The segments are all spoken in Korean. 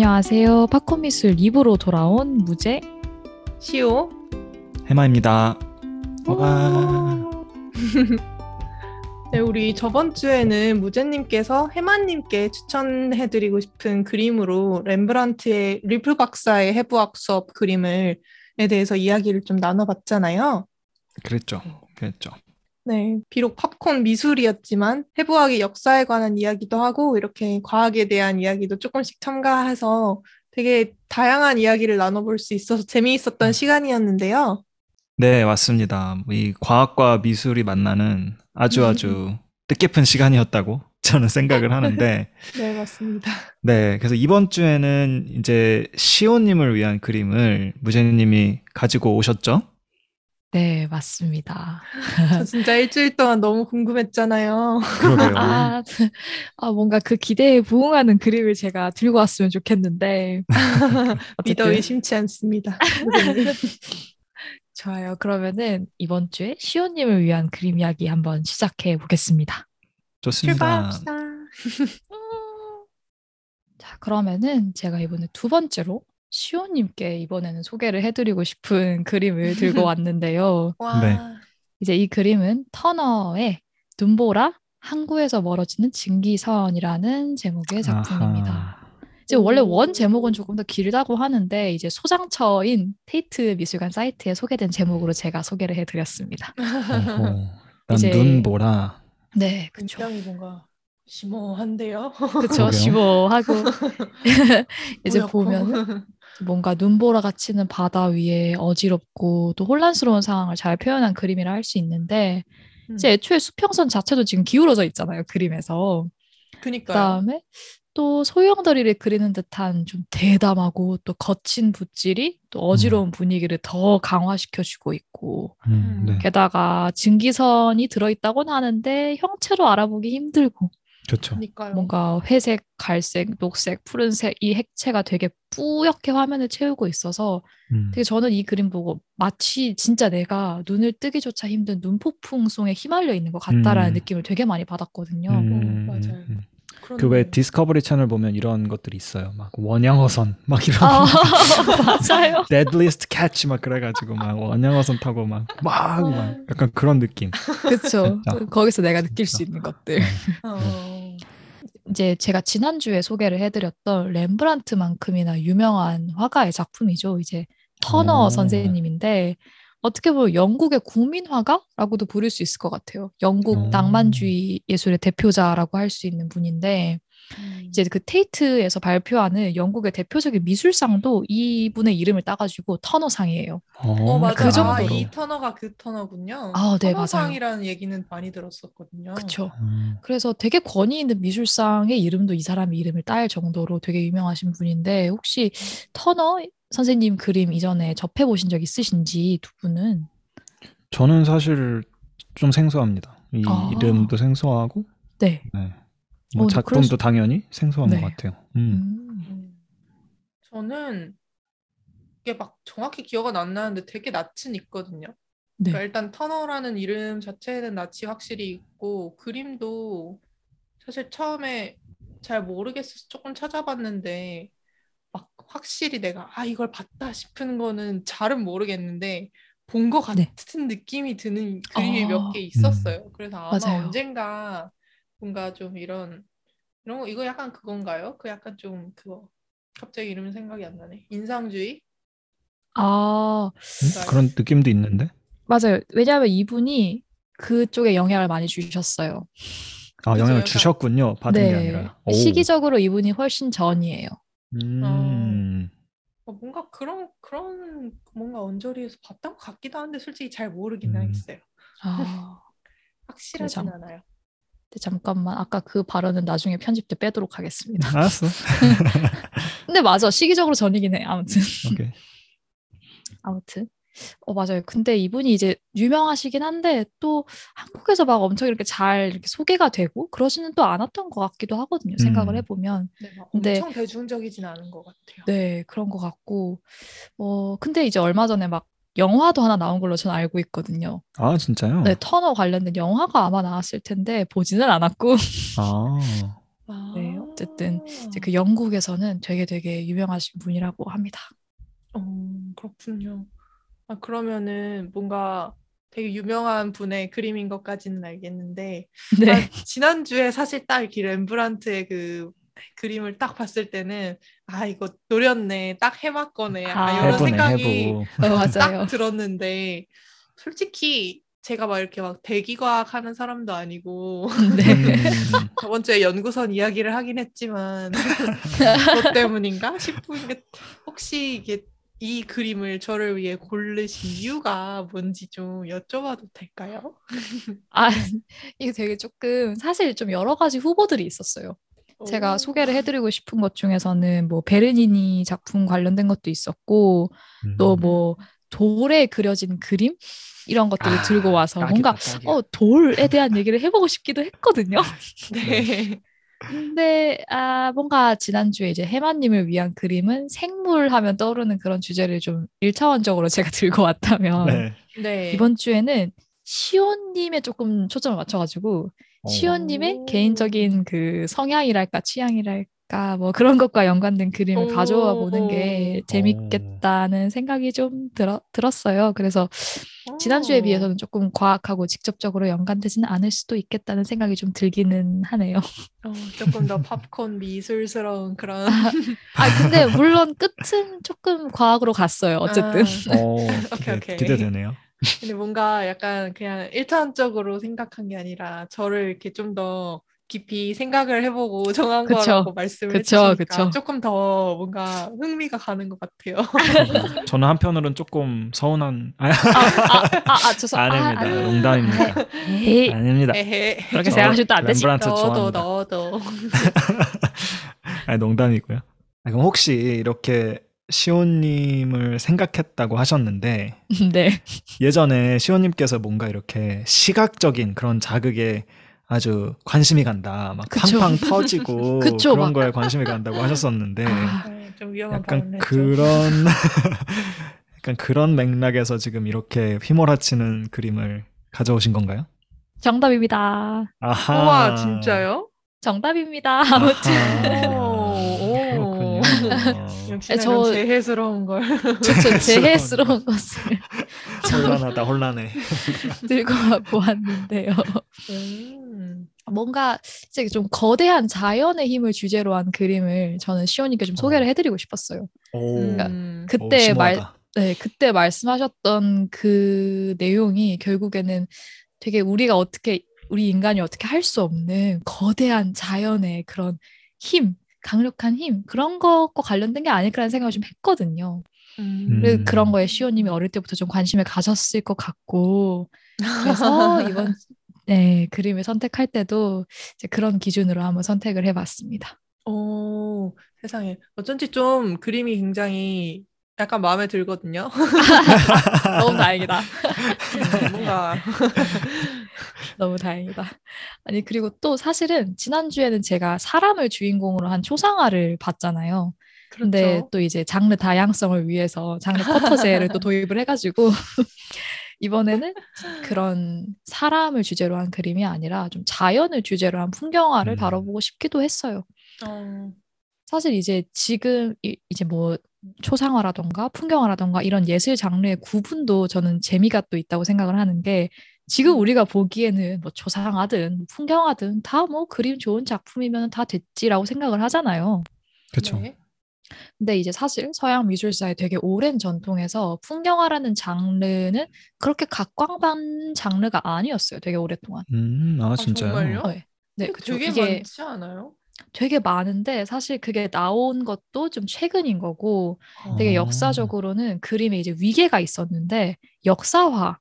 안녕하세요. 팝콘미술 2부로 돌아온 무제 시오. 해마입니다. 와. 네, 우리 저번 주에는 무제님께서 해마님께 추천해드리고 싶은 그림으로 렘브란트의 리플 박사의 해부학 수업 그림을 에 대해서 이야기를 좀 나눠봤잖아요. 그랬죠. 그랬죠. 네, 비록 팝콘 미술이었지만 해부학의 역사에 관한 이야기도 하고 이렇게 과학에 대한 이야기도 조금씩 첨가해서 되게 다양한 이야기를 나눠볼 수 있어서 재미있었던 시간이었는데요. 네, 맞습니다. 이 과학과 미술이 만나는 아주 아주 뜻깊은 시간이었다고 저는 생각을 하는데, 네, 맞습니다. 네, 그래서 이번 주에는 이제 시오님을 위한 그림을 무제님이 가지고 오셨죠? 네, 맞습니다. 저 진짜 일주일 동안 너무 궁금했잖아요. 그러게요. 아, 아, 뭔가 그 기대에 부응하는 그림을 제가 들고 왔으면 좋겠는데. 믿어 의심치 않습니다. 좋아요. 그러면은 이번 주에 시오님을 위한 그림 이야기 한번 시작해 보겠습니다. 좋습니다. 출발합시다. 자, 그러면은 제가 이번에 두 번째로 시오님께 이번에는 소개를 해드리고 싶은 그림을 들고 왔는데요. 와. 네. 이제 이 그림은 터너의 눈보라 항구에서 멀어지는 증기선이라는 제목의 작품입니다. 아하. 이제 원래 오. 원 제목은 조금 더 길다고 하는데 이제 소장처인 테이트 미술관 사이트에 소개된 제목으로 제가 소개를 해드렸습니다. 이제- 눈보라. 네, 그렇죠. 굉장히 뭔가 심오한데요. 그렇죠. 심오하고 이제. 보면은 뭔가 눈보라 갇히는 바다 위에 어지럽고 또 혼란스러운 상황을 잘 표현한 그림이라 할 수 있는데 음. 이제 애초에 수평선 자체도 지금 기울어져 있잖아요 그림에서 그니까요. 그다음에 또 소형더리를 그리는 듯한 좀 대담하고 또 거친 붓질이 또 어지러운 분위기를 더 강화시켜 주고 있고 음, 네. 게다가 증기선이 들어있다고는 하는데 형체로 알아보기 힘들고 그렇죠. 그니까요. 뭔가 회색, 갈색, 녹색, 푸른색 이 핵체가 되게 뿌옇게 화면을 채우고 있어서 음. 되게 저는 이 그림 보고 마치 진짜 내가 눈을 뜨기조차 힘든 눈폭풍 속에 휘말려 있는 것 같다라는 음. 느낌을 되게 많이 받았거든요. 음, 맞아요. 음. 그런- 그 왜 디스커버리 채널 보면 이런 것들이 있어요. 막 원양어선 막 이런 아, 맞아요. Deadliest Catch 막 그래가지고 막 원양어선 타고 막막막 약간 그런 느낌. 그렇죠. 거기서 내가 느낄 수 있는 것들. 어. 이제 제가 지난주에 소개를 해드렸던 렘브란트만큼이나 유명한 화가의 작품이죠. 이제 터너 오. 선생님인데 어떻게 보면 영국의 국민 화가라고도 부를 수 있을 것 같아요. 영국 오. 낭만주의 예술의 대표자라고 할 수 있는 분인데 음. 이제 그 테이트에서 발표하는 영국의 대표적인 미술상도 이분의 이름을 따가지고 터너상이에요. 어, 맞아. 그 아, 정도로. 이 터너가 그 터너군요. 아, 네, 맞아요. 터너상이라는 얘기는 많이 들었었거든요. 그쵸. 음. 그래서 되게 권위 있는 미술상의 이름도 이 사람의 이름을 딸 정도로 되게 유명하신 분인데 혹시 터너 선생님 그림 이전에 접해 보신 적 있으신지 두 분은? 저는 사실 좀 생소합니다. 이 아. 이름도 생소하고, 네. 네. 뭐 어, 그럴 작품도 수- 당연히 생소한 네. 것 같아요. 음. 음. 음. 저는 이게 막 정확히 기억은 안 나는데 되게 낯은 있거든요. 네. 그러니까 일단 터너라는 이름 자체에는 낯이 확실히 있고 그림도 사실 처음에 잘 모르겠어서 조금 찾아봤는데 막 확실히 내가 아 이걸 봤다 싶은 거는 잘은 모르겠는데 본것 네. 같은 느낌이 드는 그림이 아. 몇개 있었어요. 그래서 아마 맞아요. 언젠가 뭔가 좀 이런 이런 거 이거 약간 그건가요? 그 약간 좀 그거 갑자기 이름 생각이 안 나네. 인상주의? 아, 음? 그런 느낌도 있는데. 맞아요. 왜냐하면 이분이 그쪽에 영향을 많이 주셨어요. 아, 영향을 주셨군요. 받은 게 아니라. 오. 네. 시기적으로 이분이 훨씬 전이에요. 음. 어, 뭔가 그런 그런 뭔가 언저리에서 봤던 것 같기도 한데 솔직히 잘 모르긴 음. 하겠어요. 아, 확실하진 그죠. 않아요. 근데 잠깐만. 아까 그 발언은 나중에 편집 때 빼도록 하겠습니다. 알았어. 근데 맞아. 시기적으로 전이긴 해. 아무튼. 오케이. 아무튼. 어, 맞아요. 근데 이분이 이제 유명하시긴 한데 또 한국에서 막 엄청 이렇게 잘 이렇게 소개가 되고 그러지는 또 않았던 것 같기도 하거든요. 생각을 음. 해보면. 네, 막 근데- 엄청 대중적이진 않은 것 같아요. 네, 그런 것 같고. 어, 근데 이제 얼마 전에 막 영화도 하나 나온 걸로 저는 알고 있거든요. 아, 진짜요? 네, 터너 관련된 영화가 아마 나왔을 텐데 보지는 않았고. 아. 아, 네, 어쨌든 이제 그 영국에서는 되게 되게 유명하신 분이라고 합니다. 어, 그렇군요. 아, 그러면은 뭔가 되게 유명한 분의 그림인 것까지는 알겠는데 네. 아, 지난주에 사실 딱 이렇게 렘브란트의 그 그림을 딱 봤을 때는 아 이거 노렸네 딱 해맞거네 아, 약간 이런 해보네 생각이. 어, 맞아요. 딱 들었는데 솔직히 제가 막 이렇게 막 대기과학 하는 사람도 아니고 네. 음, 저번 주에 연구선 이야기를 하긴 했지만 그것 때문인가 싶은 게 혹시 이게 이 그림을 저를 위해 고르신 이유가 뭔지 좀 여쭤봐도 될까요? 아, 이게 되게 조금 사실 좀 여러 가지 후보들이 있었어요. 제가 오. 소개를 해드리고 싶은 것 중에서는 뭐 베르니니 작품 관련된 것도 있었고 음. 또뭐 돌에 그려진 그림 이런 것들을 아, 들고 와서 딱이다, 뭔가 딱이야. 어 돌에 대한 얘기를 해보고 싶기도 했거든요. 네. 근데 아 뭔가 지난주에 이제 해마님을 위한 그림은 생물 하면 떠오르는 그런 주제를 좀 일차원적으로 제가 들고 왔다면 네. 네. 이번 주에는 시온님에 조금 초점을 맞춰가지고 어. 시온님의 오. 개인적인 그 성향이랄까 취향이랄까 뭐 그런 것과 연관된 그림을 오. 가져와 보는 게 재밌겠다는 생각이 좀 들어, 들었어요. 그래서 지난주에 오. 비해서는 조금 과학하고 직접적으로 연관되지는 않을 수도 있겠다는 생각이 좀 들기는 하네요. 어, 조금 더 팝콘 미술스러운 그런 아 근데 물론 끝은 조금 과학으로 갔어요. 어쨌든 아, 어, 오케이, 기대, 오케이. 기대되네요. 근데 뭔가 약간 그냥 일차원적으로 생각한 게 아니라 저를 이렇게 좀 더 깊이 생각을 해보고 정한 그쵸. 거라고 말씀을 그쵸, 해주시니까 그쵸. 조금 더 뭔가 흥미가 가는 것 같아요. 어, 저는 한편으로는 조금 서운한 아, 아 아 아 죄송 아닙니다. 아니. 농담입니다. 에이 아닙니다. 에헤. 그렇게 저 생각하셔도 안 되지. 너도 좋아합니다. 너도. 아니, 농담이고요. 아, 그럼 혹시 이렇게 시온님을 생각했다고 하셨는데 네. 예전에 시온님께서 뭔가 이렇게 시각적인 그런 자극에 아주 관심이 간다, 막 그쵸. 팡팡 터지고 그쵸, 그런 막. 거에 관심이 간다고 하셨었는데 아, 네, 좀 위험한 약간 했죠. 그런 약간 그런 맥락에서 지금 이렇게 휘몰아치는 그림을 가져오신 건가요? 정답입니다. 아하. 우와 진짜요? 정답입니다. 아무튼 아하. 그렇군요. 역시나 저- 재해스러운 걸. 저 재해스러운 것을 혼란하다, 혼란해. 들고 보았는데요. 음. 뭔가 이제 좀 거대한 자연의 힘을 주제로 한 그림을 저는 시온님께 좀 소개를 해드리고 싶었어요. 오, 음. 그때 오, 말. 네, 그때 말씀하셨던 그 내용이 결국에는 되게 우리가 어떻게 우리 인간이 어떻게 할 수 없는 거대한 자연의 그런 힘, 강력한 힘 그런 것과 관련된 게 아닐까라는 생각을 좀 했거든요. 음. 그런 거에 시호님이 어릴 때부터 좀 관심을 가졌을 것 같고 그래서 이번 네, 그림을 선택할 때도 그런 기준으로 한번 선택을 해봤습니다. 오, 세상에. 어쩐지 좀 그림이 굉장히 약간 마음에 들거든요. 너무 다행이다. 음, 뭔가 너무 다행이다. 아니 그리고 또 사실은 지난주에는 제가 사람을 주인공으로 한 초상화를 봤잖아요. 근데 그렇죠. 또 이제 장르 다양성을 위해서 장르 커터제를 또 도입을 해가지고 이번에는 그런 사람을 주제로 한 그림이 아니라 좀 자연을 주제로 한 풍경화를 음. 다뤄보고 싶기도 했어요. 어, 사실 이제 지금 이, 이제 뭐 초상화라던가 풍경화라던가 이런 예술 장르의 구분도 저는 재미가 또 있다고 생각을 하는 게 지금 음. 우리가 보기에는 뭐 초상화든 풍경화든 다 뭐 그림 좋은 작품이면 다 됐지라고 생각을 하잖아요. 그렇죠. 네. 근데 이제 사실 서양 미술사의 되게 오랜 전통에서 풍경화라는 장르는 그렇게 각광받는 장르가 아니었어요. 되게 오랫동안. 음, 아, 아, 진짜요? 정말요? 네, 네, 그쵸. 되게 이게 많지 않아요? 되게 많은데 사실 그게 나온 것도 좀 최근인 거고 되게 어. 역사적으로는 그림에 이제 위계가 있었는데 역사화.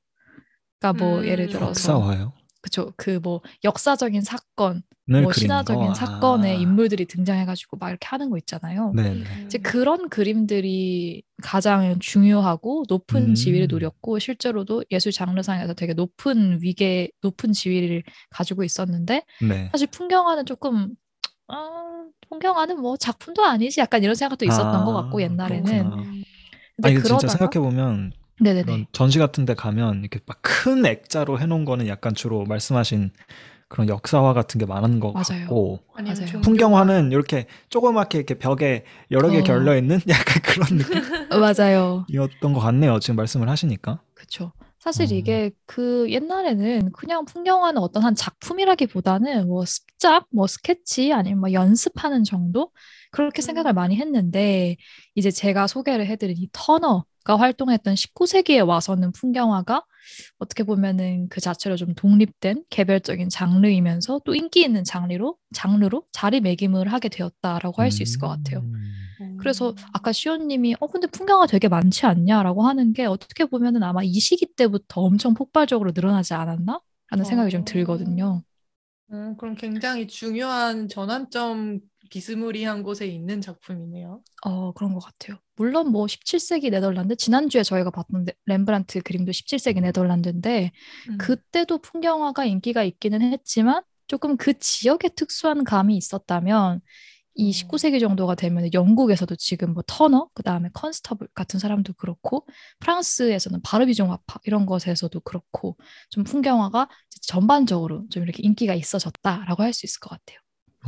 그러니까 뭐 음, 예를 들어서 역사화요? 그쵸 그 뭐 역사적인 사건, 늘뭐 신화적인 거? 사건에 아. 인물들이 등장해가지고 막 이렇게 하는 거 있잖아요. 네네. 음. 이제 그런 그림들이 가장 중요하고 높은 음. 지위를 누렸고 실제로도 예술 장르상에서 되게 높은 위계, 높은 지위를 가지고 있었는데 네. 사실 풍경화는 조금 아, 풍경화는 뭐 작품도 아니지 약간 이런 생각도 있었던 아, 것 같고 옛날에는 그렇구나. 근데 아니 진짜 그러다가 생각해 보면 네네네 그런 전시 같은 데 가면 이렇게 막 큰 액자로 해 놓은 거는 약간 주로 말씀하신 그런 역사화 같은 게 많은 것 맞아요. 같고 아니면 맞아요. 풍경화는 이렇게 조그맣게 이렇게 벽에 여러 개 어. 결려 있는 약간 그런 어, 맞아요. 느낌이었던 것 같네요. 지금 말씀을 하시니까. 그쵸. 사실 음. 이게 그 옛날에는 그냥 풍경화는 어떤 한 작품이라기보다는 뭐 습작, 뭐 스케치 아니면 뭐 연습하는 정도 그렇게 생각을 음. 많이 했는데 이제 제가 소개를 해드린 이 터너가 활동했던 19세기에 와서는 풍경화가 어떻게 보면은 그 자체로 좀 독립된 개별적인 장르이면서 또 인기 있는 장르로 장르로 자리매김을 하게 되었다라고 할 수 있을 것 같아요. 음. 그래서 아까 시온님이 어 근데 풍경화 되게 많지 않냐라고 하는 게 어떻게 보면은 아마 이 시기 때부터 엄청 폭발적으로 늘어나지 않았나? 라는 생각이 좀 어. 들거든요. 음, 그럼 굉장히 중요한 전환점 비스무리한 곳에 있는 작품이네요. 어 그런 것 같아요. 물론 뭐 17세기 네덜란드 지난주에 저희가 봤던 데- 렘브란트 그림도 17세기 네덜란드인데 음. 그때도 풍경화가 인기가 있기는 했지만 조금 그 지역의 특수한 감이 있었다면 이 어. 19세기 정도가 되면 영국에서도 지금 뭐 터너, 그 다음에 컨스터블 같은 사람도 그렇고 프랑스에서는 바르비종 화파 이런 것에서도 그렇고 좀 풍경화가 전반적으로 좀 이렇게 인기가 있어졌다라고 할 수 있을 것 같아요.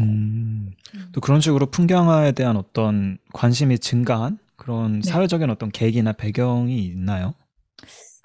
음. 음. 또 그런 식으로 풍경화에 대한 어떤 관심이 증가한 그런 네. 사회적인 어떤 계기나 배경이 있나요?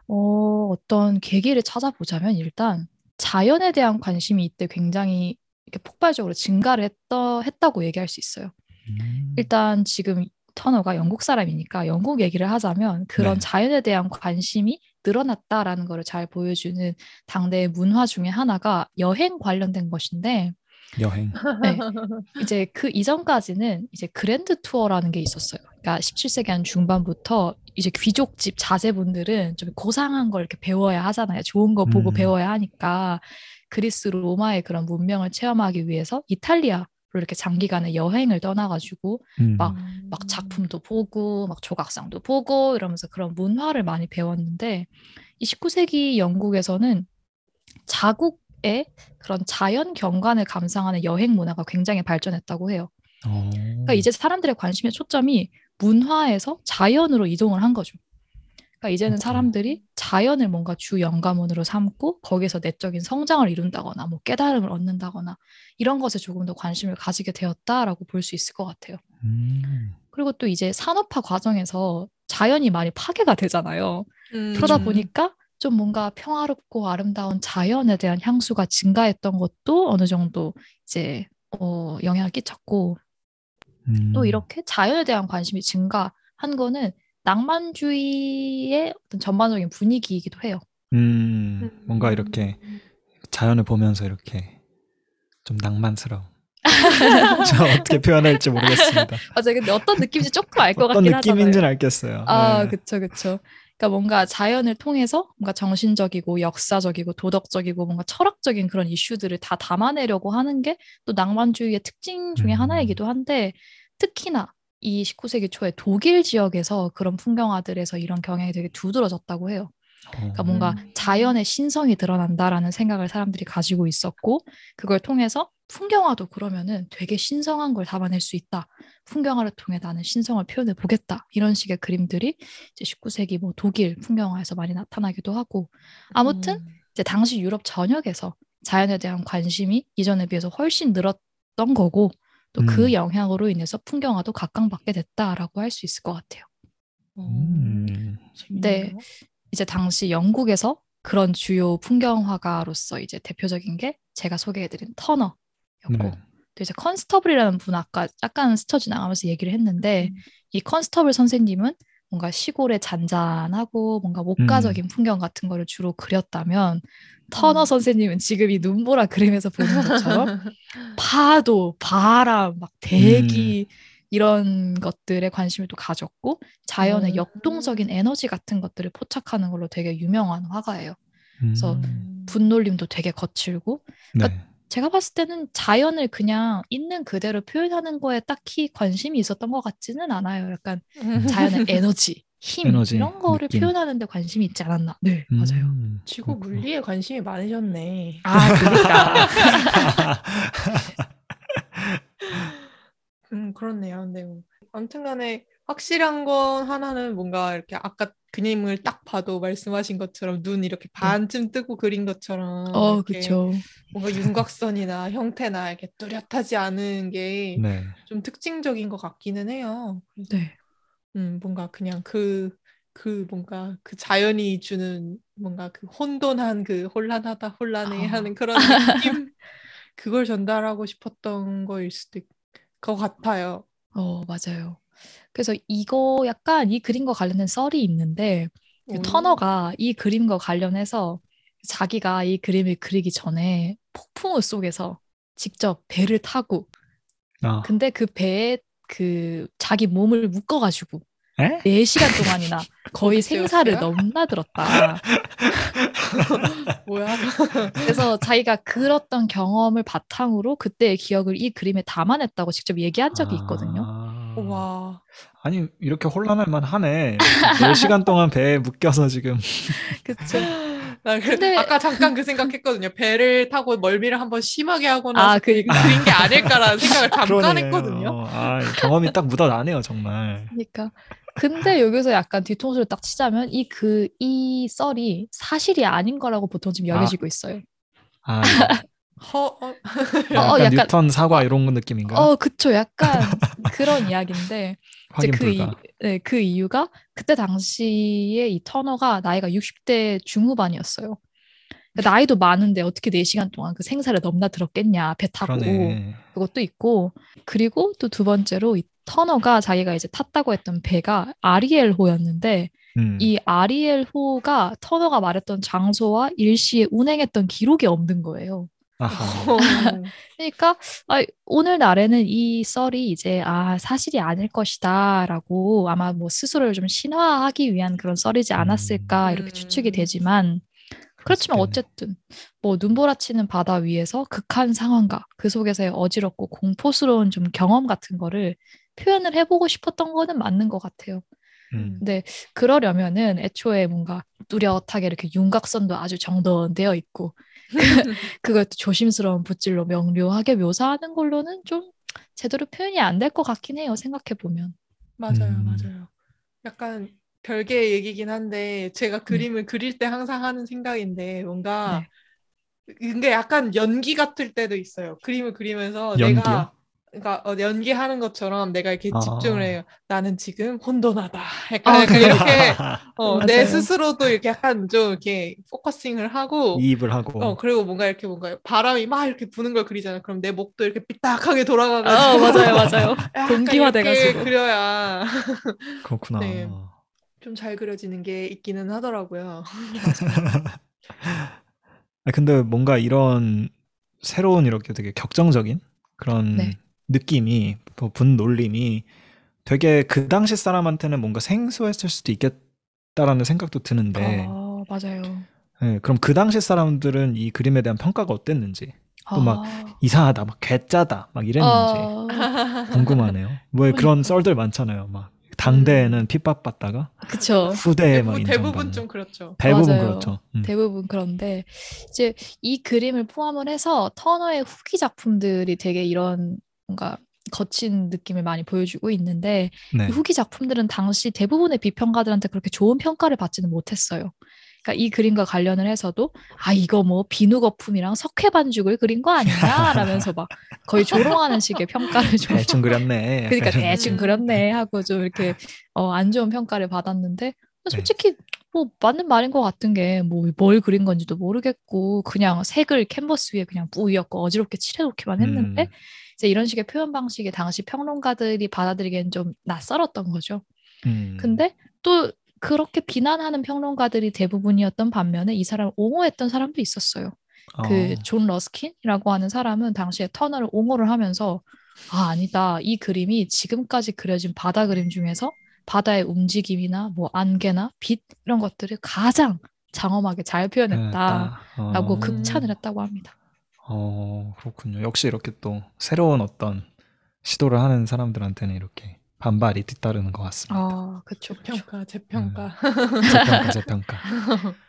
어, 어떤 계기를 찾아보자면 일단 자연에 대한 관심이 이때 굉장히 이렇게 폭발적으로 증가를 했다, 했다고 얘기할 수 있어요. 음. 일단 지금 터너가 영국 사람이니까 영국 얘기를 하자면 그런 네. 자연에 대한 관심이 늘어났다라는 것을 잘 보여주는 당대의 문화 중에 하나가 여행 관련된 것인데 여행. 네. 이제 그 이전까지는 이제 그랜드 투어라는 게 있었어요. 그러니까 17세기 한 중반부터 이제 귀족집 자제분들은 좀 고상한 걸 이렇게 배워야 하잖아요. 좋은 거 보고 음. 배워야 하니까 그리스 로마의 그런 문명을 체험하기 위해서 이탈리아로 이렇게 장기간의 여행을 떠나가지고 음. 막막 작품도 보고 막 조각상도 보고 이러면서 그런 문화를 많이 배웠는데 이 19세기 영국에서는 자국 의 그런 자연 경관을 감상하는 여행 문화가 굉장히 발전했다고 해요. 어. 그러니까 이제 사람들의 관심의 초점이 문화에서 자연으로 이동을 한 거죠. 그러니까 이제는 그렇죠. 사람들이 자연을 뭔가 주 영감원으로 삼고 거기서 내적인 성장을 이룬다거나 뭐 깨달음을 얻는다거나 이런 것에 조금 더 관심을 가지게 되었다라고 볼 수 있을 것 같아요. 음. 그리고 또 이제 산업화 과정에서 자연이 많이 파괴가 되잖아요. 음. 그러다. 보니까 좀 뭔가 평화롭고 아름다운 자연에 대한 향수가 증가했던 것도 어느 정도 이제 어, 영향을 끼쳤고 음. 또 이렇게 자연에 대한 관심이 증가한 거는 낭만주의의 어떤 전반적인 분위기이기도 해요. 음. 뭔가 이렇게 자연을 보면서 이렇게 좀 낭만스러운. 저 어떻게 표현할지 모르겠습니다. 맞아요. 근데 어떤 느낌인지 조금 알것 어떤 같긴 느낌인지는 하잖아요. 알겠어요. 아, 네. 그쵸, 그쵸. 그러니까 뭔가 자연을 통해서 뭔가 정신적이고 역사적이고 도덕적이고 뭔가 철학적인 그런 이슈들을 다 담아내려고 하는 게 또 낭만주의의 특징 중에 음. 하나이기도 한데 특히나 이 19세기 초에 독일 지역에서 그런 풍경화들에서 이런 경향이 되게 두드러졌다고 해요. 그러니까 어. 뭔가 음. 자연의 신성이 드러난다라는 생각을 사람들이 가지고 있었고 그걸 통해서 풍경화도 그러면은 되게 신성한 걸 담아낼 수 있다. 풍경화를 통해 나는 신성을 표현해 보겠다. 이런 식의 그림들이 이제 19세기 뭐 독일 풍경화에서 많이 나타나기도 하고 아무튼 음. 이제 당시 유럽 전역에서 자연에 대한 관심이 이전에 비해서 훨씬 늘었던 거고 또그 음. 영향으로 인해서 풍경화도 각광받게 됐다라고 할 수 있을 것 같아요. 음. 재밌네요. 이제 당시 영국에서 그런 주요 풍경화가로서 이제 대표적인 게 제가 소개해드린 터너였고 네. 또 이제 컨스터블이라는 분 아까 약간 스쳐 지나가면서 얘기를 했는데 음. 이 컨스터블 선생님은 뭔가 시골의 잔잔하고 뭔가 목가적인 풍경 같은 거를 주로 그렸다면 터너 음. 선생님은 지금 이 눈보라 그림에서 보는 것처럼 파도, 바람, 막 대기 이런 것들에 관심을 또 가졌고 자연의 음. 역동적인 에너지 같은 것들을 포착하는 걸로 되게 유명한 화가예요. 그래서 음. 분놀림도 되게 거칠고 네. 제가 봤을 때는 자연을 그냥 있는 그대로 표현하는 거에 딱히 관심이 있었던 것 같지는 않아요. 약간 자연의 에너지, 힘 에너지, 이런 거를 느낌. 표현하는 데 관심이 있지 않았나. 네, 맞아요. 음. 지구 그렇구나. 물리에 관심이 많으셨네. 아, 그러니까. 음, 그렇네요. 근데 뭐 아무튼간에 확실한 건 하나는 뭔가 이렇게 아까 그림을 딱 봐도 말씀하신 것처럼 눈 이렇게 반쯤 뜨고 그린 것처럼 어, 그쵸. 뭔가 윤곽선이나 형태나 이렇게 뚜렷하지 않은 게좀 네. 특징적인 것 같기는 해요. 네. 음, 뭔가 그냥 그, 그 뭔가 그 자연이 주는 뭔가 그 혼돈한 그 혼란하다 혼란해 아. 하는 그런 느낌 그걸 전달하고 싶었던 거일 수도 있, 것 같아요. 어, 맞아요. 그래서 이거 약간 이 그림과 관련된 썰이 있는데 그 오. 터너가 이 그림과 관련해서 자기가 이 그림을 그리기 전에 폭풍우 속에서 직접 배를 타고 아, 근데 그 배에 그 자기 몸을 묶어가지고 에? 4시간 동안이나 거의 생사를? 넘나들었다. 뭐야? 그래서 자기가 그렸던 경험을 바탕으로 그때의 기억을 이 그림에 담아냈다고 직접 얘기한 적이 있거든요. 아. 와. 아니 이렇게 혼란할 만하네. 4시간 동안 배에 묶여서 지금 그쵸? 나 그, 근데- 아까 잠깐 그 생각했거든요. 배를 타고 멀미를 한번 심하게 하고 나서 아, 그니까. 그린 게 아닐까라는 생각을 잠깐 그러네요. 했거든요. 아, 경험이 딱 묻어나네요, 정말. 그러니까. 근데 여기서 약간 뒤통수를 딱 치자면 이 그이 썰이 사실이 아닌 거라고 보통 지금 여겨지고 있어요. 아, 허, 어, 어, 약간, 약간- 뉴턴 사과 이런 느낌인가? 어, 그쵸. 약간 그런 이야기인데 이제 확인 그, 이. 네, 그 이유가 그때 당시에 이 터너가 나이가 60대 중후반이었어요. 그러니까 나이도 많은데 어떻게 4시간 동안 그 생사를 넘나들었겠냐, 배 타고. 그러네. 그것도 있고 그리고 또 두 번째로 이 터너가 자기가 이제 탔다고 했던 배가 아리엘호였는데 음. 이 아리엘호가 터너가 말했던 장소와 일시에 운행했던 기록이 없는 거예요. 아하. 어. 그러니까 아, 오늘날에는 이 썰이 이제 아 사실이 아닐 것이다라고 아마 뭐 스스로를 좀 신화하기 위한 그런 썰이지 않았을까 이렇게 음. 추측이 되지만 그렇지만. 어쨌든 뭐 눈보라치는 바다 위에서 극한 상황과 그 속에서의 어지럽고 공포스러운 좀 경험 같은 거를 표현을 해보고 싶었던 거는 맞는 것 같아요. 음. 근데 그러려면은 애초에 뭔가 뚜렷하게 이렇게 윤곽선도 아주 정돈되어 있고 그것도 조심스러운 붓질로 명료하게 묘사하는 걸로는 좀 제대로 표현이 안 될 것 같긴 해요. 생각해 보면. 맞아요, 음. 맞아요. 약간 별개의 얘기긴 한데 제가 네. 그림을 그릴 때 항상 하는 생각인데 뭔가 근데 약간 연기 같을 때도 있어요. 그림을 그리면서 연기요? 내가 그러니까 어, 연기하는 것처럼 내가 이렇게 아. 집중을 해요. 나는 지금 혼돈하다. 약간 아, 약간 그래요? 이렇게 어, 내. 스스로도 이렇게 약간 좀 이렇게 focusing을 하고 이입을 하고. 어 그리고 뭔가 이렇게 뭔가 바람이 막 이렇게 부는 걸 그리잖아요. 그럼 내 목도 이렇게 삐딱하게 아, 돌아가가지고 맞아요, 맞아요. 약간 동기화돼가지고. 이렇게 그려야 그렇구나. 네. 좀 잘 그려지는 게 있기는 하더라고요. 아, 근데 뭔가 이런 새로운 이렇게 되게 격정적인 그런 네. 느낌이 뭐 분놀림이 되게 그 당시 사람한테는 뭔가 생소했을 수도 있겠다라는 생각도 드는데 아, 맞아요. 네, 그럼 그 당시 사람들은 이 그림에 대한 평가가 어땠는지 또 막 아. 이상하다 막 괴짜다 막 이랬는지 아, 궁금하네요. 뭐 그런. 썰들 많잖아요. 막 당대에는 pit받다가 그쵸. 후대에 막 대부분, 대부분 인정받는 좀 그렇죠. 대부분 맞아요. 그렇죠. 음. 대부분 그런데 이제 이 그림을 포함을 해서 터너의 후기 작품들이 되게 이런 뭔가 거친 느낌을 많이 보여주고 있는데 네. 이 후기 작품들은 당시 대부분의 비평가들한테 그렇게 좋은 평가를 받지는 못했어요. 그러니까 이 그림과 관련을 해서도 아 이거 뭐 비누 거품이랑 석회 반죽을 그린 거 아니냐라면서 막 거의 조롱하는 식의 평가를 좀 대충 그렸네. 그러니까 대충 음. 그렸네 하고 좀 이렇게 어, 안 좋은 평가를 받았는데 네. 솔직히 뭐 맞는 말인 것 같은 게 뭐 뭘 그린 건지도 모르겠고 그냥 색을 캔버스 위에 그냥 뿌렸고 어지럽게 칠해놓기만 했는데 음. 이제 이런 식의 표현 방식이 당시 평론가들이 받아들이기엔 좀 낯설었던 거죠. 음. 근데 또 그렇게 비난하는 평론가들이 대부분이었던 반면에 이 사람을 옹호했던 사람도 있었어요. 그 어. 존 러스킨이라고 하는 사람은 당시에 터너를 옹호를 하면서 아 아니다 이 그림이 지금까지 그려진 바다 그림 중에서 바다의 움직임이나 뭐 안개나 빛 이런 것들을 가장 장엄하게 잘 표현했다라고 어. 극찬을 했다고 합니다. 어, 그렇군요. 역시 이렇게 또 새로운 어떤 시도를 하는 사람들한테는 이렇게 반발이 뒤따르는 것 같습니다. 아 그쵸 그쵸. 평가, 재평가. 재평가, 재평가.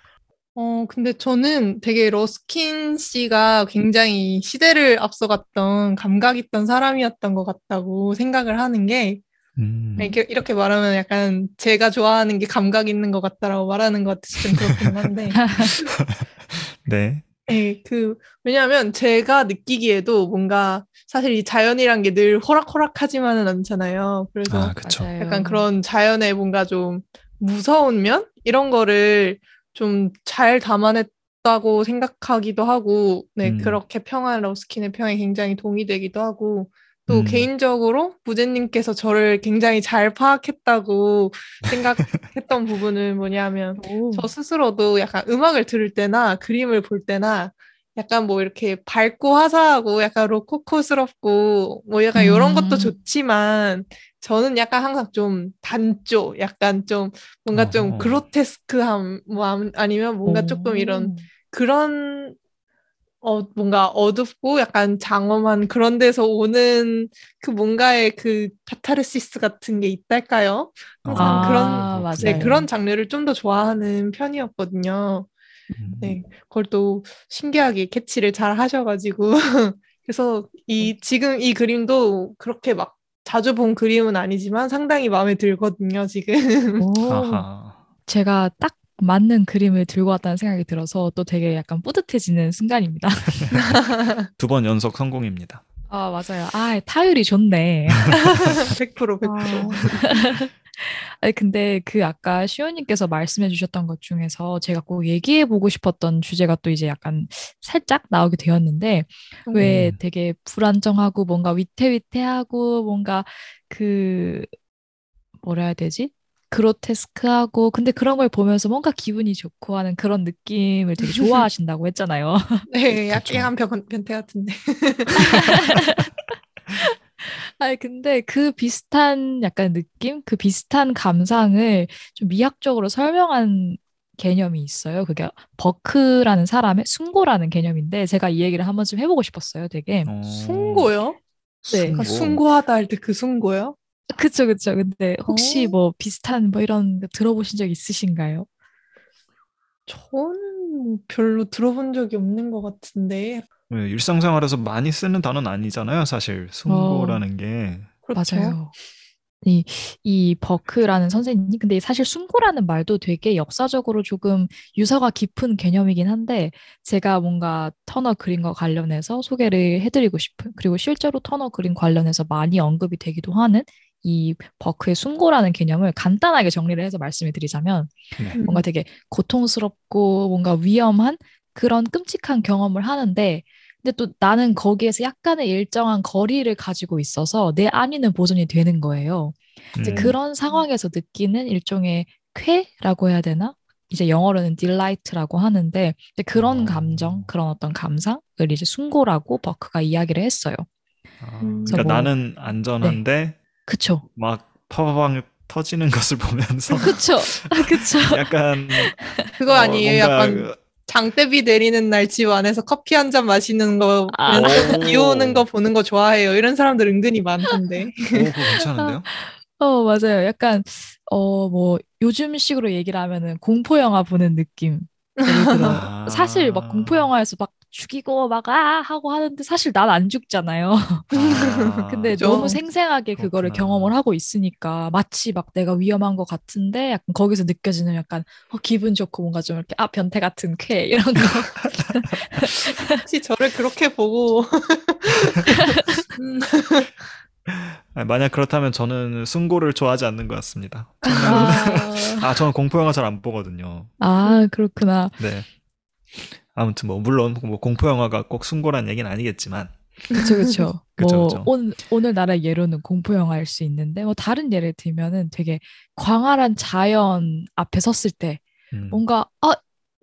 어, 근데 저는 되게 러스킨 씨가 굉장히 시대를 앞서갔던 감각 있던 사람이었던 것 같다고 생각을 하는 게 음. 이렇게, 이렇게 말하면 약간 제가 좋아하는 게 감각 있는 것 같다라고 말하는 것 같아서 좀 그렇긴 한데. 네. 네, 그, 왜냐하면 제가 느끼기에도 뭔가 사실 이 자연이란 게 늘 호락호락하지만은 않잖아요. 그래서 아. 약간 그런 자연의 뭔가 좀 무서운 면? 이런 거를 좀 잘 담아냈다고 생각하기도 하고, 네, 음. 그렇게 평한 러스킨의 평에 굉장히 동의되기도 하고, 또 음. 개인적으로 부제님께서 저를 굉장히 잘 파악했다고 생각했던 부분은 뭐냐면, 오. 저 스스로도 약간 음악을 들을 때나 그림을 볼 때나 약간 뭐 이렇게 밝고 화사하고 약간 로코코스럽고 뭐 약간 이런 것도 음. 좋지만 저는 약간 항상 좀 단조, 약간 좀 뭔가 좀. 그로테스크함 뭐 아니- 아니면 뭔가 조금 이런 그런 어 뭔가 어둡고 약간 장엄한 그런 데서 오는 그 뭔가의 그 카타르시스 같은 게 있달까요? 항상 아, 그런 맞아요. 네, 그런 장르를 좀 더 좋아하는 편이었거든요. 음. 네, 그걸 또 신기하게 캐치를 잘 하셔가지고 그래서 이 지금 이 그림도 그렇게 막 자주 본 그림은 아니지만 상당히 마음에 들거든요, 지금. 제가 딱 맞는 그림을 들고 왔다는 생각이 들어서 또 되게 약간 뿌듯해지는 순간입니다. 두 번 연속 성공입니다. 아, 맞아요. 아, 타율이 좋네. 100% 100%. 아니, 근데 그 아까 시호님께서 말씀해 주셨던 것 중에서 제가 꼭 얘기해 보고 싶었던 주제가 또 이제 약간 살짝 나오게 되었는데, 왜 음. 되게 불안정하고 뭔가 위태위태하고 뭔가 그, 뭐라 해야 되지? 그로테스크하고, 근데 그런 걸 보면서 뭔가 기분이 좋고 하는 그런 느낌을 되게 좋아하신다고 했잖아요. 네. 약간 변, 변태 같은데. 아니, 근데 그 비슷한 약간 느낌, 그 비슷한 감상을 좀 미학적으로 설명한 개념이 있어요. 그게 버크라는 사람의 숭고라는 개념인데, 제가 이 얘기를 한번 좀 해보고 싶었어요, 되게. 어, 숭고요? 네. 아, 숭고. 숭고하다 할 때 그 숭고요? 그쵸, 그쵸. 근데 혹시 어? 뭐 비슷한 뭐 이런 거 들어보신 적 있으신가요? 저는 뭐 별로 들어본 적이 없는 것 같은데. 네, 일상생활에서 많이 쓰는 단어는 아니잖아요, 사실. 숭고라는 게. 그렇죠. 맞아요. 이, 이 버크라는 선생님이, 근데 사실 숭고라는 말도 되게 역사적으로 조금 유서가 깊은 개념이긴 한데, 제가 뭔가 터너 그림과 관련해서 소개를 해드리고 싶은, 그리고 실제로 터너 그림 관련해서 많이 언급이 되기도 하는 이 버크의 숭고라는 개념을 간단하게 정리를 해서 말씀을 드리자면, 네. 음. 뭔가 되게 고통스럽고 뭔가 위험한 그런 끔찍한 경험을 하는데 근데 또 나는 거기에서 약간의 일정한 거리를 가지고 있어서 내 안위는 보존이 되는 거예요. 이제 음. 그런 상황에서 느끼는 일종의 쾌라고 해야 되나? 이제 영어로는 delight라고 하는데 이제 그런 어. 감정, 그런 어떤 감상을 이제 숭고라고 버크가 이야기를 했어요. 아, 음. 그러니까 뭐- 나는 안전한데 그쵸? 막 파바방 터지는 것을 보면서 그쵸? 아, 그쵸? 약간 그거 어, 아니에요? 뭔가 약간 장대비 내리는 날 집 안에서 커피 한 잔 마시는 거, 아. 비 오. 오는 거 보는 거 좋아해요. 이런 사람들 은근히 많던데. 오 그거 괜찮은데요? 어, 맞아요. 약간, 어, 뭐, 요즘식으로 얘기를 하면은 공포 영화 보는 느낌. 예를 들어. 아. 사실 막 공포 영화에서 막 죽이고 막 아! 하고 하는데 사실 난 안 죽잖아요. 아, 근데 그죠. 너무 생생하게 그거를 그렇구나. 경험을 하고 있으니까 마치 막 내가 위험한 것 같은데 약간 거기서 느껴지는 약간 어, 기분 좋고 뭔가 좀 이렇게 아, 변태 같은 쾌 이런 거. 혹시 저를 그렇게 보고. 음, 아니, 만약 그렇다면 저는 숭고를 좋아하지 않는 것 같습니다. 아, 아 저는 공포 영화 잘 안 보거든요. 아, 그렇구나. 네. 아무튼 뭐 물론 뭐 공포 영화가 꼭 숭고란 얘기는 아니겠지만 그쵸, 그쵸. 그쵸, 뭐, 그쵸. 온, 오늘날의 예로는 공포 영화일 수 있는데, 뭐, 다른 예를 들면은 되게 광활한 자연 앞에 섰을 때, 음, 뭔가, 아,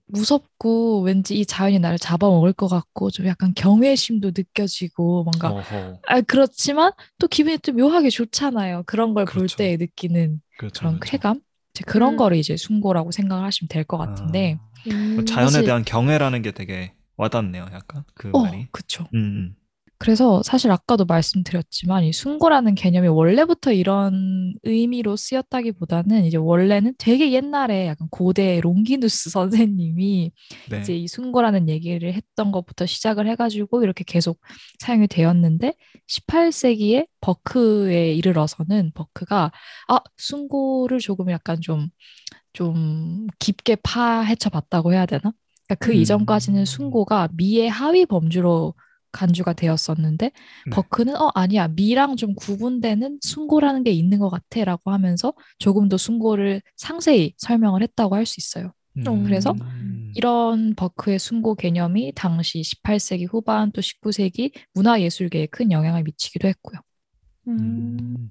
무섭고, 왠지 이 자연이 나를 잡아먹을 것 같고, 좀 약간 경외심도 느껴지고, 뭔가, 어허, 아, 그렇지만 또 기분이 또 묘하게 좋잖아요. 그런 걸 볼 그렇죠. 때 느끼는 그렇죠, 그런 그렇죠. 쾌감? 그런 음. 거를 이제 숭고라고 생각을 하시면 될 것 같은데, 음, 아, 자연에 사실- 대한 경외라는 게 되게 와닿네요, 약간 그 어, 말이. 음, 음. 그래서 사실 아까도 말씀드렸지만 이 숭고라는 개념이 원래부터 이런 의미로 쓰였다기보다는 이제 원래는 되게 옛날에 약간 고대 롱기누스 선생님이 네. 이제 이 숭고라는 얘기를 했던 것부터 시작을 해가지고 이렇게 계속 사용이 되었는데 18세기에 버크에 이르러서는 버크가 아 숭고를 조금 약간 좀 좀 깊게 파헤쳐 봤다고 해야 되나? 그러니까 그 음. 이전까지는 숭고가 미의 하위 범주로 간주가 되었었는데 네. 버크는 어 아니야 미랑 좀 구분되는 숭고라는 게 있는 것 같아라고 하면서 조금 더 숭고를 상세히 설명을 했다고 할 수 있어요. 음. 그래서 음. 이런 버크의 숭고 개념이 당시 18세기 후반 또 19세기 문화예술계에 큰 영향을 미치기도 했고요. 음.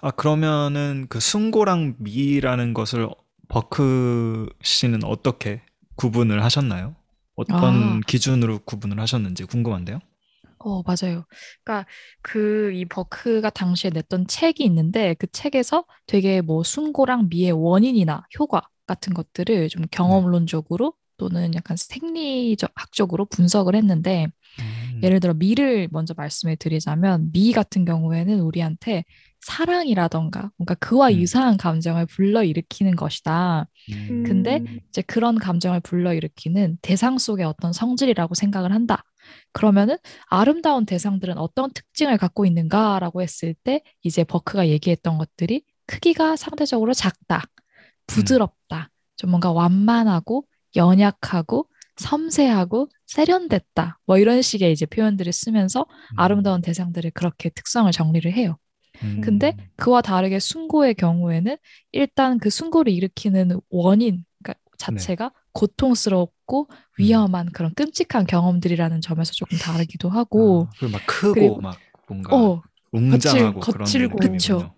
아 그러면은 그 숭고랑 미라는 것을 버크 씨는 어떻게 구분을 하셨나요? 어떤 아. 기준으로 구분을 하셨는지 궁금한데요. 어, 맞아요. 그러니까 그 이 버크가 당시에 냈던 책이 있는데 그 책에서 되게 뭐 숭고랑 미의 원인이나 효과 같은 것들을 좀 경험론적으로 또는 약간 생리적 학적으로 분석을 했는데 음. 예를 들어 미를 먼저 말씀을 드리자면 미 같은 경우에는 우리한테 사랑이라던가 뭔가 그와 음. 유사한 감정을 불러일으키는 것이다. 음. 근데 이제 그런 감정을 불러일으키는 대상 속의 어떤 성질이라고 생각을 한다. 그러면은 아름다운 대상들은 어떤 특징을 갖고 있는가라고 했을 때 이제 버크가 얘기했던 것들이 크기가 상대적으로 작다, 부드럽다, 좀 뭔가 완만하고 연약하고 섬세하고 세련됐다. 뭐 이런 식의 이제 표현들을 쓰면서 아름다운 대상들을 그렇게 특성을 정리를 해요. 음. 근데 그와 다르게 숭고의 경우에는 일단 그 숭고를 일으키는 원인 그러니까 자체가 고통스럽고 위험한 그런 끔찍한 경험들이라는 점에서 조금 다르기도 하고 아, 그리고 막 크고 그리고- 막 뭔가 어 웅장하고 거칠- 거칠고. 느낌이군요.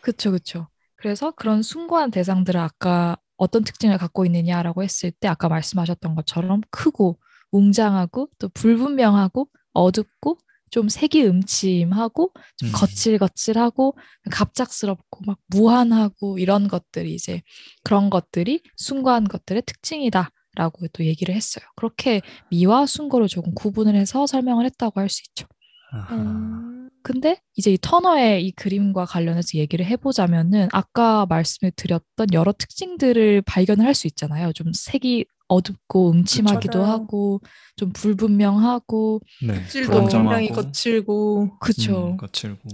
그쵸 그쵸 그래서 그런 숭고한 대상들을 아까 어떤 특징을 갖고 있느냐라고 했을 때 아까 말씀하셨던 것처럼 크고 웅장하고 또 불분명하고 어둡고 좀 색이 음침하고 좀 음. 거칠거칠하고 갑작스럽고 막 무한하고 이런 것들이 이제 그런 것들이 숭고한 것들의 특징이다라고 또 얘기를 했어요. 그렇게 미와 숭고를 조금 구분을 해서 설명을 했다고 할 수 있죠. 음. 근데 이제 이 터너의 이 그림과 관련해서 얘기를 해보자면은 아까 말씀을 드렸던 여러 특징들을 발견을 할 수 있잖아요. 좀 색이 어둡고 음침하기도 맞아요. 하고 좀 불분명하고 네. 질도. 굉장히 거칠고 그쵸. 음, 거칠고.